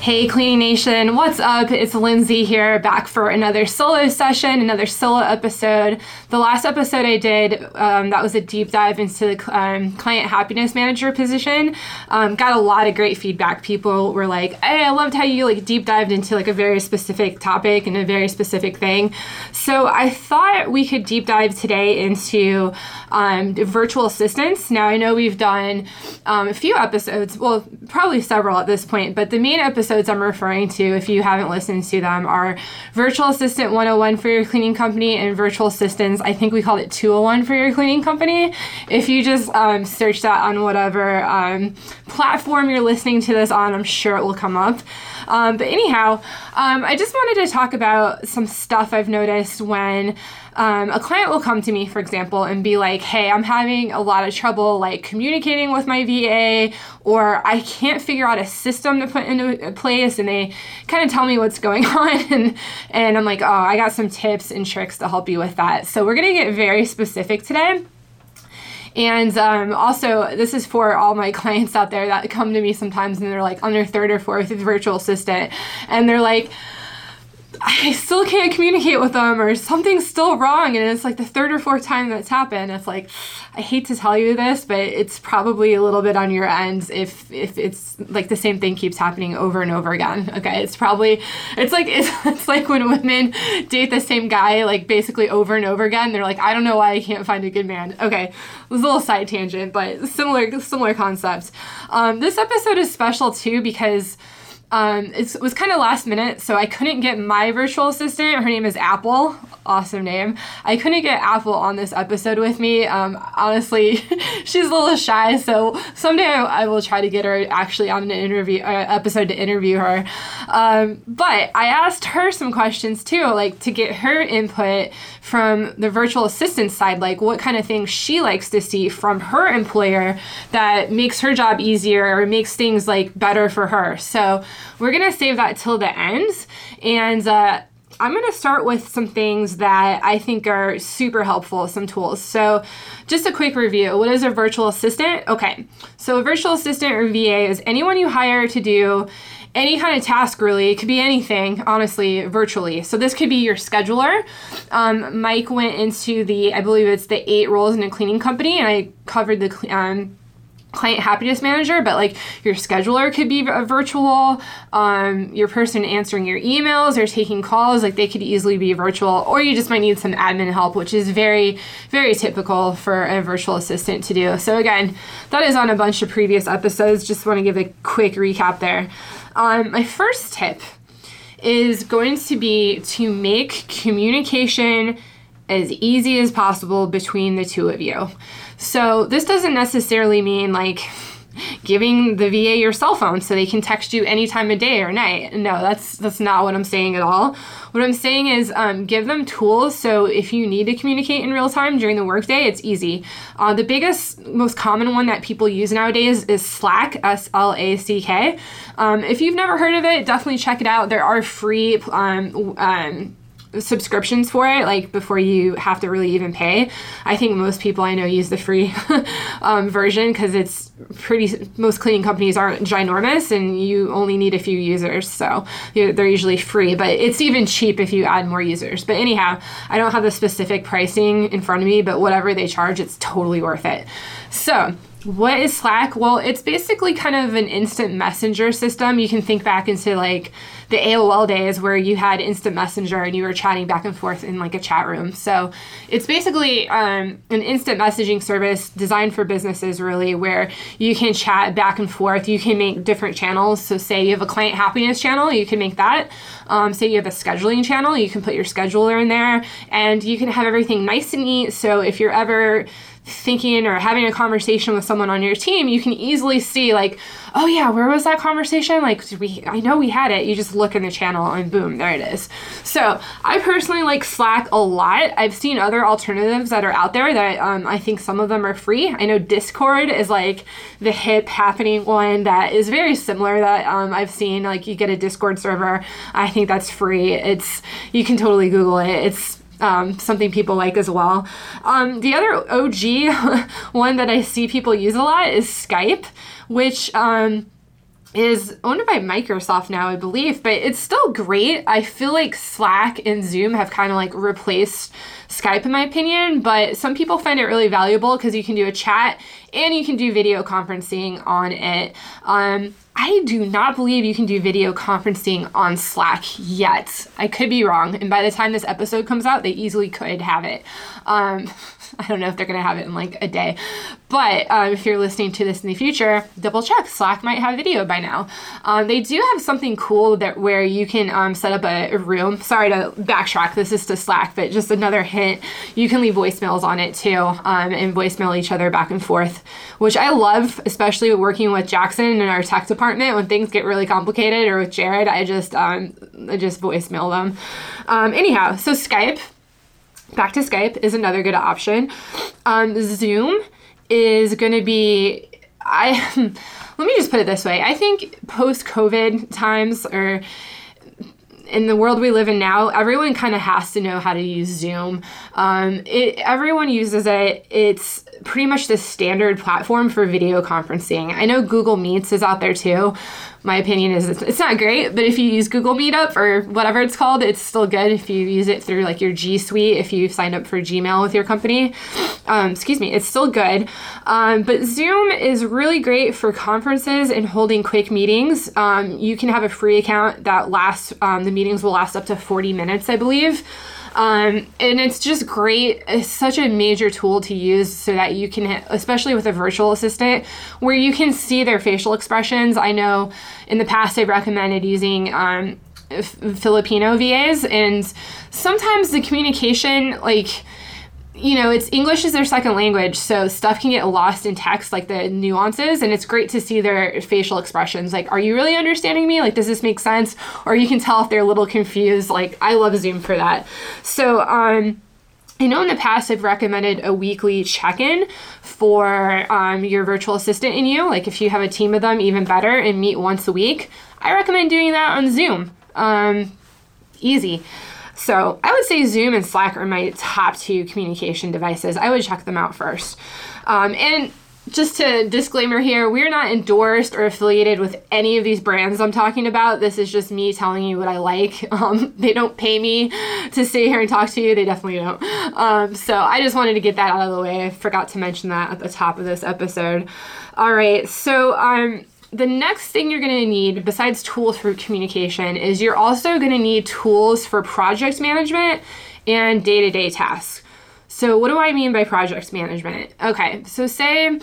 Hey, Cleaning Nation, what's up? It's Lindsay here, back for another solo session, another solo episode. The last episode I did, um, that was a deep dive into the um, client happiness manager position. Um, got a lot of great feedback. People were like, "Hey, I loved how you like deep dived into like a very specific topic and a very specific thing." So I thought we could deep dive today into um, virtual assistants. Now I know we've done um, a few episodes, well, probably several at this point, but the main episode episodes I'm referring to, if you haven't listened to them, are Virtual Assistant 101 for your cleaning company and Virtual Assistants, I think we called it 201 for your cleaning company. If you just um, search that on whatever um, platform you're listening to this on, I'm sure it will come up. Um, but anyhow, um, I just wanted to talk about some stuff I've noticed when um, a client will come to me, for example, and be like, hey, I'm having a lot of trouble like communicating with my VA, or I can't figure out a system to put into place, and they kind of tell me what's going on. And, and I'm like, oh, I got some tips and tricks to help you with that. So we're going to get very specific today. And um, also, this is for all my clients out there that come to me sometimes and they're like on their third or fourth virtual assistant, and they're like, I still can't communicate with them or something's still wrong and it's like the third or fourth time that's happened. It's like I hate to tell you this, but it's probably a little bit on your end if if it's like the same thing keeps happening over and over again. Okay, it's probably it's like it's, it's like when women date the same guy like basically over and over again. They're like, I don't know why I can't find a good man. Okay, it was a little side tangent, but similar similar concept. Um, this episode is special too because um, it was kind of last minute, so I couldn't get my virtual assistant. Her name is Apple. Awesome name. I couldn't get Apple on this episode with me. Um, honestly, she's a little shy, so someday I, I, will try to get her actually on an interview uh, episode to interview her. Um, but I asked her some questions too, like to get her input from the virtual assistant side, like what kind of things she likes to see from her employer that makes her job easier or makes things like better for her. So we're going to save that till the end. And uh, I'm going to start with some things that I think are super helpful, some tools. So, just a quick review. What is a virtual assistant? Okay, so a virtual assistant or VA is anyone you hire to do any kind of task really it could be anything honestly virtually so this could be your scheduler um, mike went into the i believe it's the eight roles in a cleaning company and i covered the um, client happiness manager but like your scheduler could be a virtual um, your person answering your emails or taking calls like they could easily be virtual or you just might need some admin help which is very very typical for a virtual assistant to do. So again that is on a bunch of previous episodes. Just want to give a quick recap there. Um, my first tip is going to be to make communication as easy as possible between the two of you so this doesn't necessarily mean like giving the VA your cell phone so they can text you any time of day or night. No, that's that's not what I'm saying at all. What I'm saying is um, give them tools so if you need to communicate in real time during the workday, it's easy. Uh, the biggest, most common one that people use nowadays is Slack, S L A C K. Um, if you've never heard of it, definitely check it out. There are free um, um subscriptions for it, like before you have to really even pay. I think most people I know use the free um, version because it's pretty. Most cleaning companies aren't ginormous, and you only need a few users, so they're usually free. But it's even cheap if you add more users. But anyhow, I don't have the specific pricing in front of me, but whatever they charge, it's totally worth it. So what is Slack? Well, it's basically kind of an instant messenger system. You can think back into like the AOL days where you had instant messenger and you were chatting back and forth in like a chat room. So it's basically um, an instant messaging service designed for businesses, really, where you can chat back and forth. You can make different channels. So, say you have a client happiness channel, you can make that. Um, say you have a scheduling channel, you can put your scheduler in there and you can have everything nice and neat. So, if you're ever thinking or having a conversation with someone on your team, you can easily see like, oh yeah, where was that conversation? Like we I know we had it. You just look in the channel and boom, there it is. So I personally like Slack a lot. I've seen other alternatives that are out there that um, I think some of them are free. I know Discord is like the hip happening one that is very similar that um, I've seen. Like you get a Discord server. I think that's free. It's you can totally Google it. It's um, something people like as well. Um, the other OG one that I see people use a lot is Skype, which um, is owned by Microsoft now, I believe, but it's still great. I feel like Slack and Zoom have kind of like replaced Skype, in my opinion, but some people find it really valuable because you can do a chat and you can do video conferencing on it. Um, I do not believe you can do video conferencing on Slack yet. I could be wrong, and by the time this episode comes out, they easily could have it. Um, I don't know if they're going to have it in like a day. But um, if you're listening to this in the future, double check. Slack might have video by now. Um, they do have something cool that where you can um, set up a, room. Sorry to backtrack. This is to Slack, but just another hint. You can leave voicemails on it too, um, and voicemail each other back and forth, which I love, especially working with Jackson and our tech department when things get really complicated, or with Jared. I just um, I just voicemail them. Um, anyhow, so Skype back to Skype is another good option. Um, Zoom is going to be I let me just put it this way. I think post COVID times or in the world we live in now, everyone kind of has to know how to use Zoom. Um, it, everyone uses it. It's pretty much the standard platform for video conferencing. I know Google Meets is out there too. My opinion is it's, it's not great, but if you use Google Meetup or whatever it's called, it's still good if you use it through like your G Suite, if you signed up for Gmail with your company. Um, excuse me, it's still good. Um, but Zoom is really great for conferences and holding quick meetings. Um, you can have a free account that lasts, um, the meetings will last up to 40 minutes, I believe. Um, and it's just great. It's such a major tool to use so that you can, especially with a virtual assistant, where you can see their facial expressions. I know in the past I've recommended using um, Filipino VAs, and sometimes the communication, like, you know, it's English is their second language, so stuff can get lost in text, like the nuances, and it's great to see their facial expressions. Like, are you really understanding me? Like, does this make sense? Or you can tell if they're a little confused. Like, I love Zoom for that. So, um, I know in the past I've recommended a weekly check in for um, your virtual assistant and you. Like, if you have a team of them, even better, and meet once a week. I recommend doing that on Zoom. Um, easy. So I would say Zoom and Slack are my top two communication devices. I would check them out first. Um, and just to disclaimer here, we're not endorsed or affiliated with any of these brands I'm talking about. This is just me telling you what I like. Um, they don't pay me to sit here and talk to you. They definitely don't. Um, so I just wanted to get that out of the way. I forgot to mention that at the top of this episode. All right. So um, the next thing you're going to need, besides tools for communication, is you're also going to need tools for project management and day to day tasks. So, what do I mean by project management? Okay, so say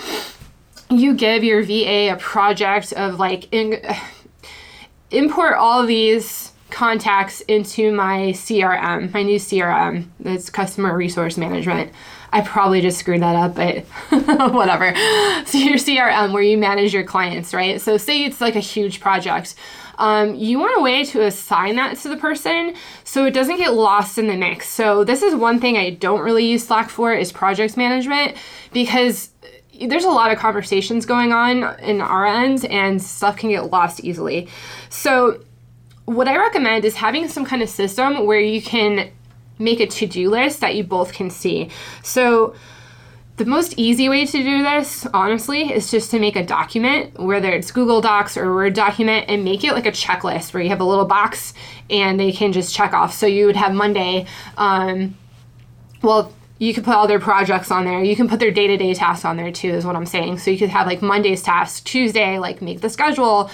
you give your VA a project of like in, import all these contacts into my CRM, my new CRM, that's customer resource management. I probably just screwed that up, but whatever. So your CRM where you manage your clients, right? So say it's like a huge project. Um, you want a way to assign that to the person so it doesn't get lost in the mix. So this is one thing I don't really use Slack for is project management because there's a lot of conversations going on in our end and stuff can get lost easily. So what I recommend is having some kind of system where you can make a to-do list that you both can see. So the most easy way to do this, honestly, is just to make a document, whether it's Google Docs or Word document, and make it like a checklist where you have a little box and they can just check off. So you would have Monday, um, well, you could put all their projects on there. You can put their day to day tasks on there too, is what I'm saying. So you could have like Monday's tasks, Tuesday, like make the schedule,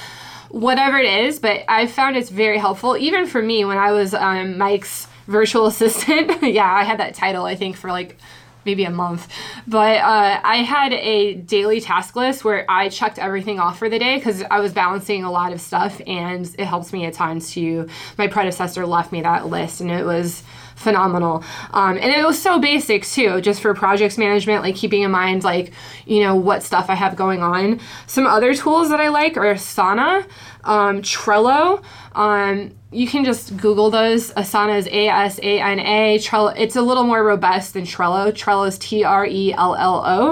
whatever it is. But I've found it's very helpful, even for me when I was um, Mike's virtual assistant. yeah, I had that title, I think, for like maybe a month. But uh, I had a daily task list where I checked everything off for the day because I was balancing a lot of stuff and it helps me at times to. My predecessor left me that list and it was phenomenal. Um, and it was so basic too, just for projects management, like keeping in mind like, you know, what stuff I have going on. Some other tools that I like are Asana, um, Trello. Um, you can just Google those. Asana is A S A N A. Trello. It's a little more robust than Trello. Trello is T R E L L O.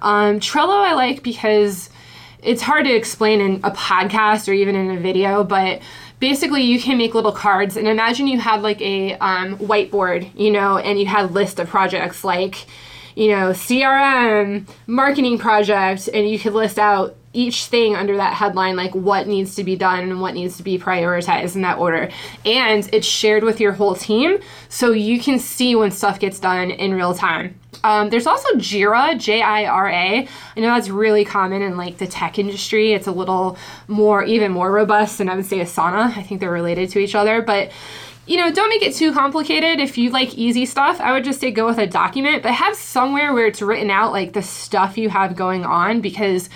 Um, Trello I like because it's hard to explain in a podcast or even in a video, but basically you can make little cards and imagine you had like a um, whiteboard, you know, and you had list of projects like, you know, CRM, marketing project, and you could list out each thing under that headline, like what needs to be done and what needs to be prioritized in that order. And it's shared with your whole team so you can see when stuff gets done in real time. Um, there's also Jira, J I R A. I know that's really common in like the tech industry. It's a little more, even more robust than I would say Asana. I think they're related to each other, but you know, don't make it too complicated. If you like easy stuff, I would just say go with a document, but have somewhere where it's written out like the stuff you have going on because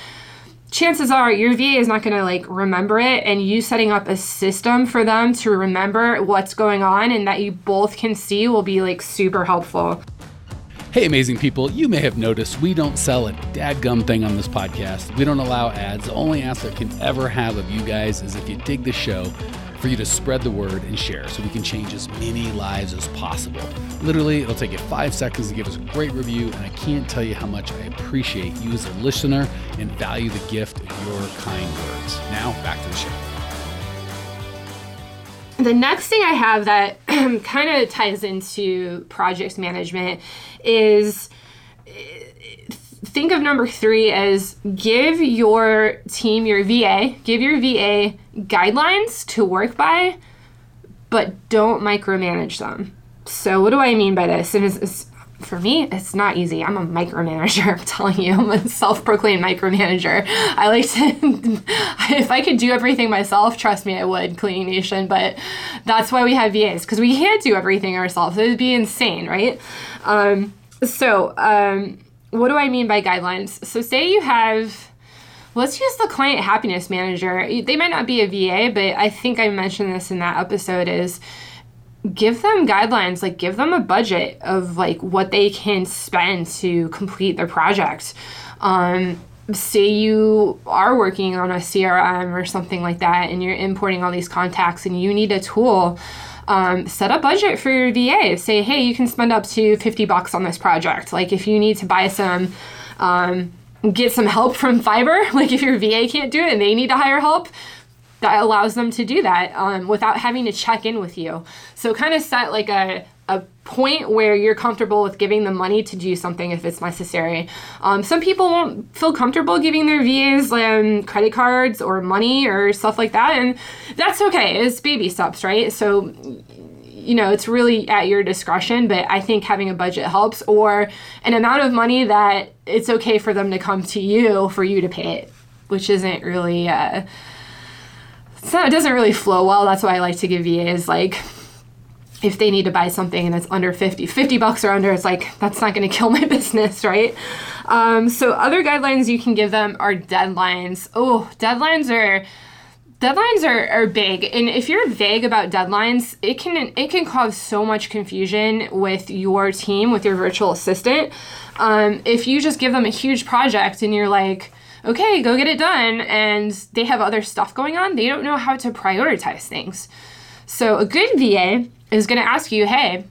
chances are your VA is not going to like remember it and you setting up a system for them to remember what's going on and that you both can see will be like super helpful. Hey, amazing people, you may have noticed we don't sell a dadgum thing on this podcast. We don't allow ads. The only ask I can ever have of you guys is if you dig the show, for you to spread the word and share so we can change as many lives as possible. Literally, it'll take you five seconds to give us a great review, and I can't tell you how much I appreciate you as a listener and value the gift of your kind words. Now, back to the show. The next thing I have that kind of ties into project management is think of number three as give your team, your VA, give your VA guidelines to work by, but don't micromanage them. So, what do I mean by this? And it's, it's, for me, it's not easy. I'm a micromanager. I'm telling you, I'm a self proclaimed micromanager. I like to, if I could do everything myself, trust me, I would, Cleaning Nation. But that's why we have VAs, because we can't do everything ourselves. It would be insane, right? Um, so, um, what do I mean by guidelines? So, say you have, let's use the client happiness manager. They might not be a VA, but I think I mentioned this in that episode is give them guidelines, like give them a budget of like what they can spend to complete their project. Um, say you are working on a CRM or something like that and you're importing all these contacts and you need a tool um, set a budget for your VA. Say, hey, you can spend up to 50 bucks on this project. Like if you need to buy some, um, get some help from Fiverr, like if your VA can't do it and they need to hire help, that allows them to do that um, without having to check in with you. So kind of set like a, a point where you're comfortable with giving them money to do something if it's necessary. Um, some people won't feel comfortable giving their VAs um, credit cards or money or stuff like that, and that's okay. It's baby steps, right? So, you know, it's really at your discretion, but I think having a budget helps or an amount of money that it's okay for them to come to you for you to pay it, which isn't really. Uh, not, it doesn't really flow well. That's why I like to give VAs like if they need to buy something and it's under 50 50 bucks or under it's like that's not going to kill my business right? Um, so other guidelines you can give them are deadlines. Oh deadlines are deadlines are, are big. And if you're vague about deadlines it can it can cause so much confusion with your team with your virtual assistant. Um, if you just give them a huge project and you're like okay go get it done and they have other stuff going on they don't know how to prioritize things so a good va is going to ask you, hey,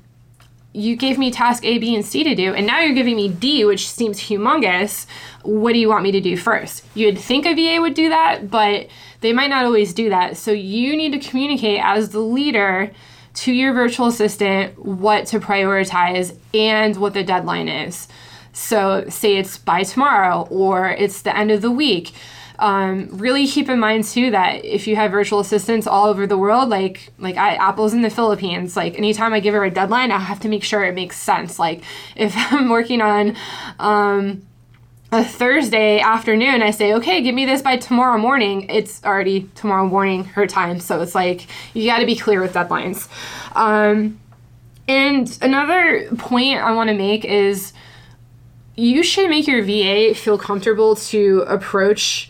you gave me task A, B, and C to do, and now you're giving me D, which seems humongous. What do you want me to do first? You'd think a VA would do that, but they might not always do that. So you need to communicate as the leader to your virtual assistant what to prioritize and what the deadline is. So, say it's by tomorrow or it's the end of the week um, really keep in mind too that if you have virtual assistants all over the world, like like I, Apple's in the Philippines, like anytime I give her a deadline, I have to make sure it makes sense. Like if I'm working on um, a Thursday afternoon, I say, okay, give me this by tomorrow morning. It's already tomorrow morning her time, so it's like you got to be clear with deadlines. Um, and another point I want to make is you should make your VA feel comfortable to approach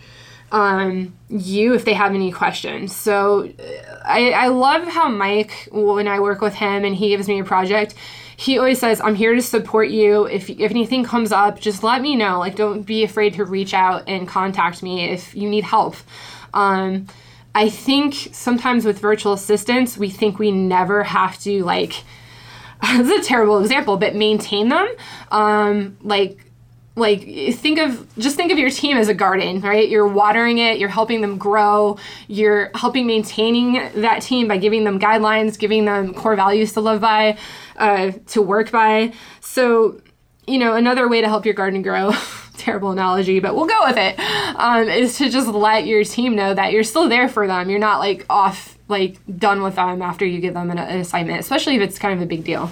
um, you if they have any questions. So I, I love how Mike, when I work with him and he gives me a project, he always says, I'm here to support you. If, if anything comes up, just let me know. Like, don't be afraid to reach out and contact me if you need help. Um, I think sometimes with virtual assistants, we think we never have to, like, this is a terrible example, but maintain them. Um, like, like think of just think of your team as a garden right? You're watering it you're helping them grow you're helping maintaining that team by giving them guidelines giving them core values to live by uh, to work by. So you know another way to help your garden grow terrible analogy but we'll go with it um, is to just let your team know that you're still there for them. You're not like off like done with them after you give them an, an assignment especially if it's kind of a big deal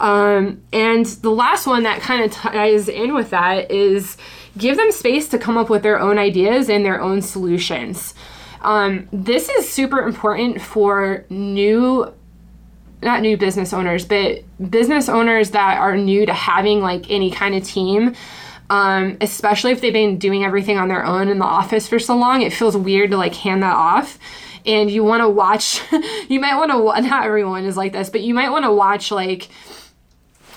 um, and the last one that kind of ties in with that is give them space to come up with their own ideas and their own solutions. Um, this is super important for new, not new business owners, but business owners that are new to having like any kind of team. Um, especially if they've been doing everything on their own in the office for so long, it feels weird to like hand that off and you want to watch you might want to not everyone is like this but you might want to watch like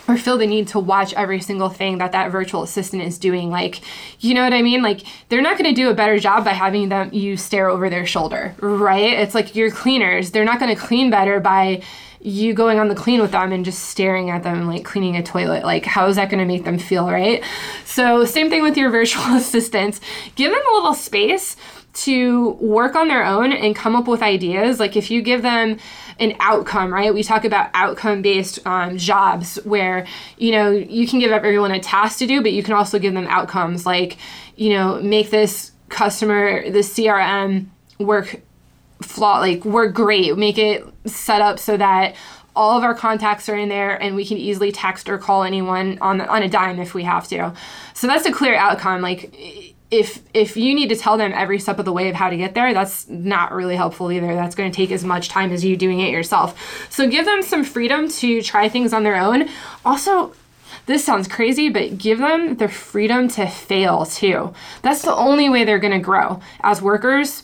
or feel the need to watch every single thing that that virtual assistant is doing like you know what i mean? Like they're not going to do a better job by having them you stare over their shoulder right? It's like your cleaners. They're not going to clean better by you going on the clean with them and just staring at them like cleaning a toilet. Like how is that going to make them feel right? So same thing with your virtual assistants. Give them a little space to work on their own and come up with ideas like if you give them an outcome, right? We talk about outcome based um, jobs where, you know, you can give everyone a task to do, but you can also give them outcomes like, you know, make this customer, the CRM work flaw, like work great, make it set up so that all of our contacts are in there and we can easily text or call anyone on, on a dime if we have to. So that's a clear outcome. Like, if if you need to tell them every step of the way of how to get there that's not really helpful either. That's going to take as much time as you doing it yourself. So give them some freedom to try things on their own. Also this sounds crazy but give them the freedom to fail too. That's the only way they're going to grow. As workers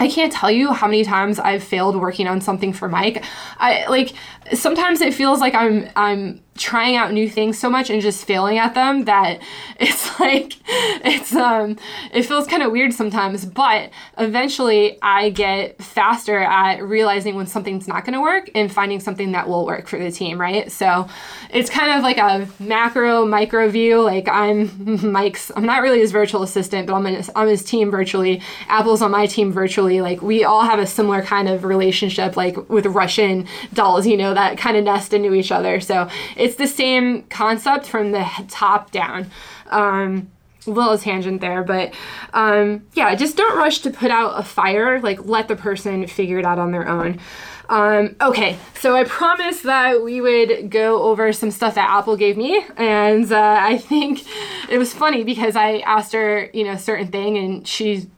I can't tell you how many times I've failed working on something for Mike. I like sometimes it feels like I'm I'm trying out new things so much and just failing at them that it's like it's um it feels kind of weird sometimes but eventually i get faster at realizing when something's not going to work and finding something that will work for the team right? So it's kind of like a macro micro view like i'm mike's i'm not really his virtual assistant but i'm, in, I'm his team virtually. Apple's on my team virtually. Like we all have a similar kind of relationship like with russian dolls you know that kind of nest into each other. So it's it's the same concept from the top down. Um, little tangent there, but um, yeah, just don't rush to put out a fire. Like, let the person figure it out on their own. Um, okay, so I promised that we would go over some stuff that Apple gave me, and uh, I think it was funny because I asked her, you know, a certain thing, and she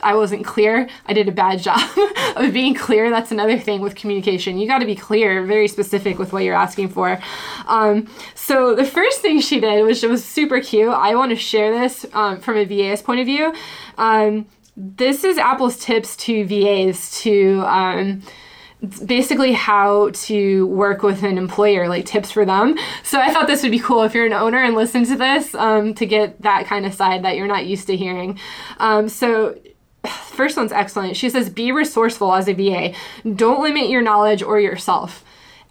I wasn't clear. I did a bad job of being clear. That's another thing with communication. You got to be clear, very specific with what you're asking for. Um, so the first thing she did, which was super cute, I want to share this um, from a VA's point of view. Um, this is Apple's tips to VAs to um, basically how to work with an employer, like tips for them. So I thought this would be cool if you're an owner and listen to this um, to get that kind of side that you're not used to hearing. Um, so first one's excellent. She says, be resourceful as a VA. Don't limit your knowledge or yourself.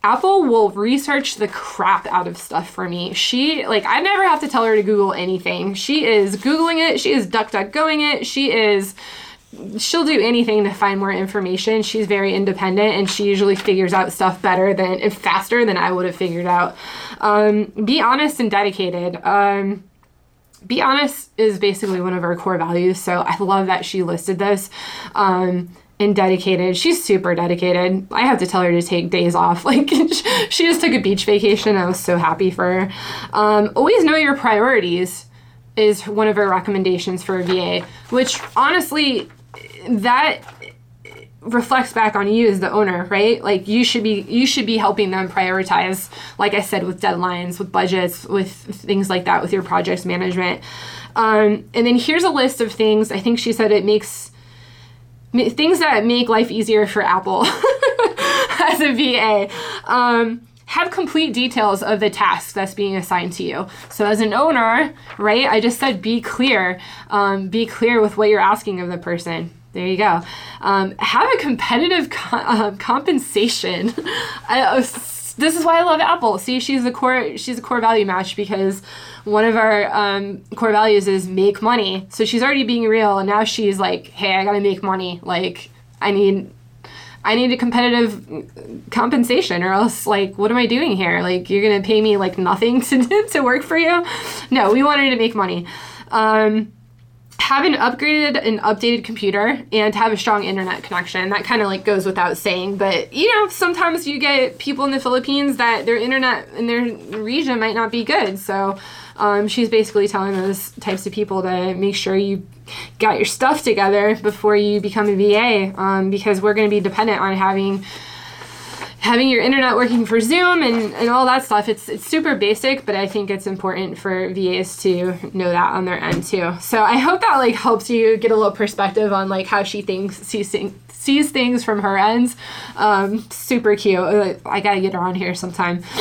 Apple will research the crap out of stuff for me. She, like, I never have to tell her to Google anything. She is Googling it, she is duck duck going it, she is she'll do anything to find more information. She's very independent and she usually figures out stuff better than faster than I would have figured out. Um, be honest and dedicated. Um, be honest is basically one of our core values. So I love that she listed this. Um, and dedicated. She's super dedicated. I have to tell her to take days off. Like she just took a beach vacation. I was so happy for her. Um, always know your priorities is one of her recommendations for a VA, which honestly, that reflects back on you as the owner, right? Like you should be you should be helping them prioritize, like I said, with deadlines, with budgets, with things like that, with your projects management. Um, and then here's a list of things. I think she said it makes things that make life easier for Apple as a VA. Um, have complete details of the task that's being assigned to you. So, as an owner, right, I just said be clear. Um, be clear with what you're asking of the person. There you go. Um, have a competitive co- uh, compensation. I, uh, this is why I love Apple. See, she's a core. She's a core value match because one of our um, core values is make money. So she's already being real, and now she's like, "Hey, I gotta make money. Like, I need I need a competitive compensation or else like what am I doing here? Like you're gonna pay me like nothing to to work for you? No, we wanted to make money. Um, have an upgraded and updated computer and have a strong internet connection. That kind of like goes without saying, but you know, sometimes you get people in the Philippines that their internet in their region might not be good. So um, she's basically telling those types of people to make sure you got your stuff together before you become a VA um, because we're going to be dependent on having having your internet working for Zoom and, and all that stuff. It's it's super basic, but I think it's important for VAs to know that on their end too. So I hope that like helps you get a little perspective on like how she thinks sees sees things from her ends. Um, super cute. I gotta get her on here sometime.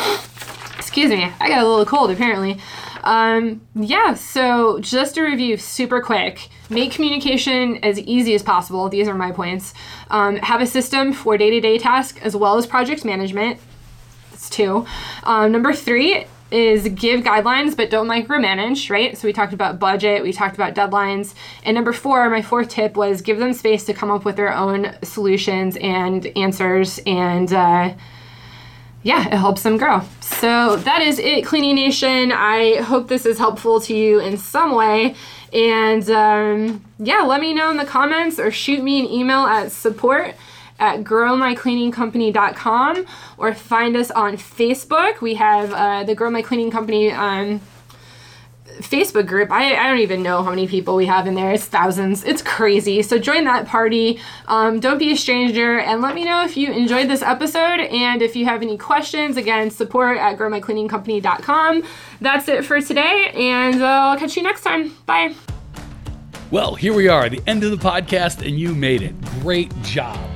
Excuse me, I got a little cold apparently. Um, yeah, so just a review super quick. Make communication as easy as possible. These are my points. Um, have a system for day to day tasks as well as project management. That's two. Um, number three is give guidelines but don't micromanage, right? So we talked about budget, we talked about deadlines. And number four, my fourth tip was give them space to come up with their own solutions and answers and, uh, yeah, it helps them grow. So that is it, Cleaning Nation. I hope this is helpful to you in some way. And um, yeah, let me know in the comments or shoot me an email at support at growmycleaningcompany.com or find us on Facebook. We have uh, the Grow My Cleaning Company um, Facebook group. I, I don't even know how many people we have in there. It's thousands. It's crazy. So join that party. Um, don't be a stranger. And let me know if you enjoyed this episode. And if you have any questions, again, support at growmycleaningcompany.com. That's it for today. And uh, I'll catch you next time. Bye. Well, here we are, the end of the podcast, and you made it. Great job.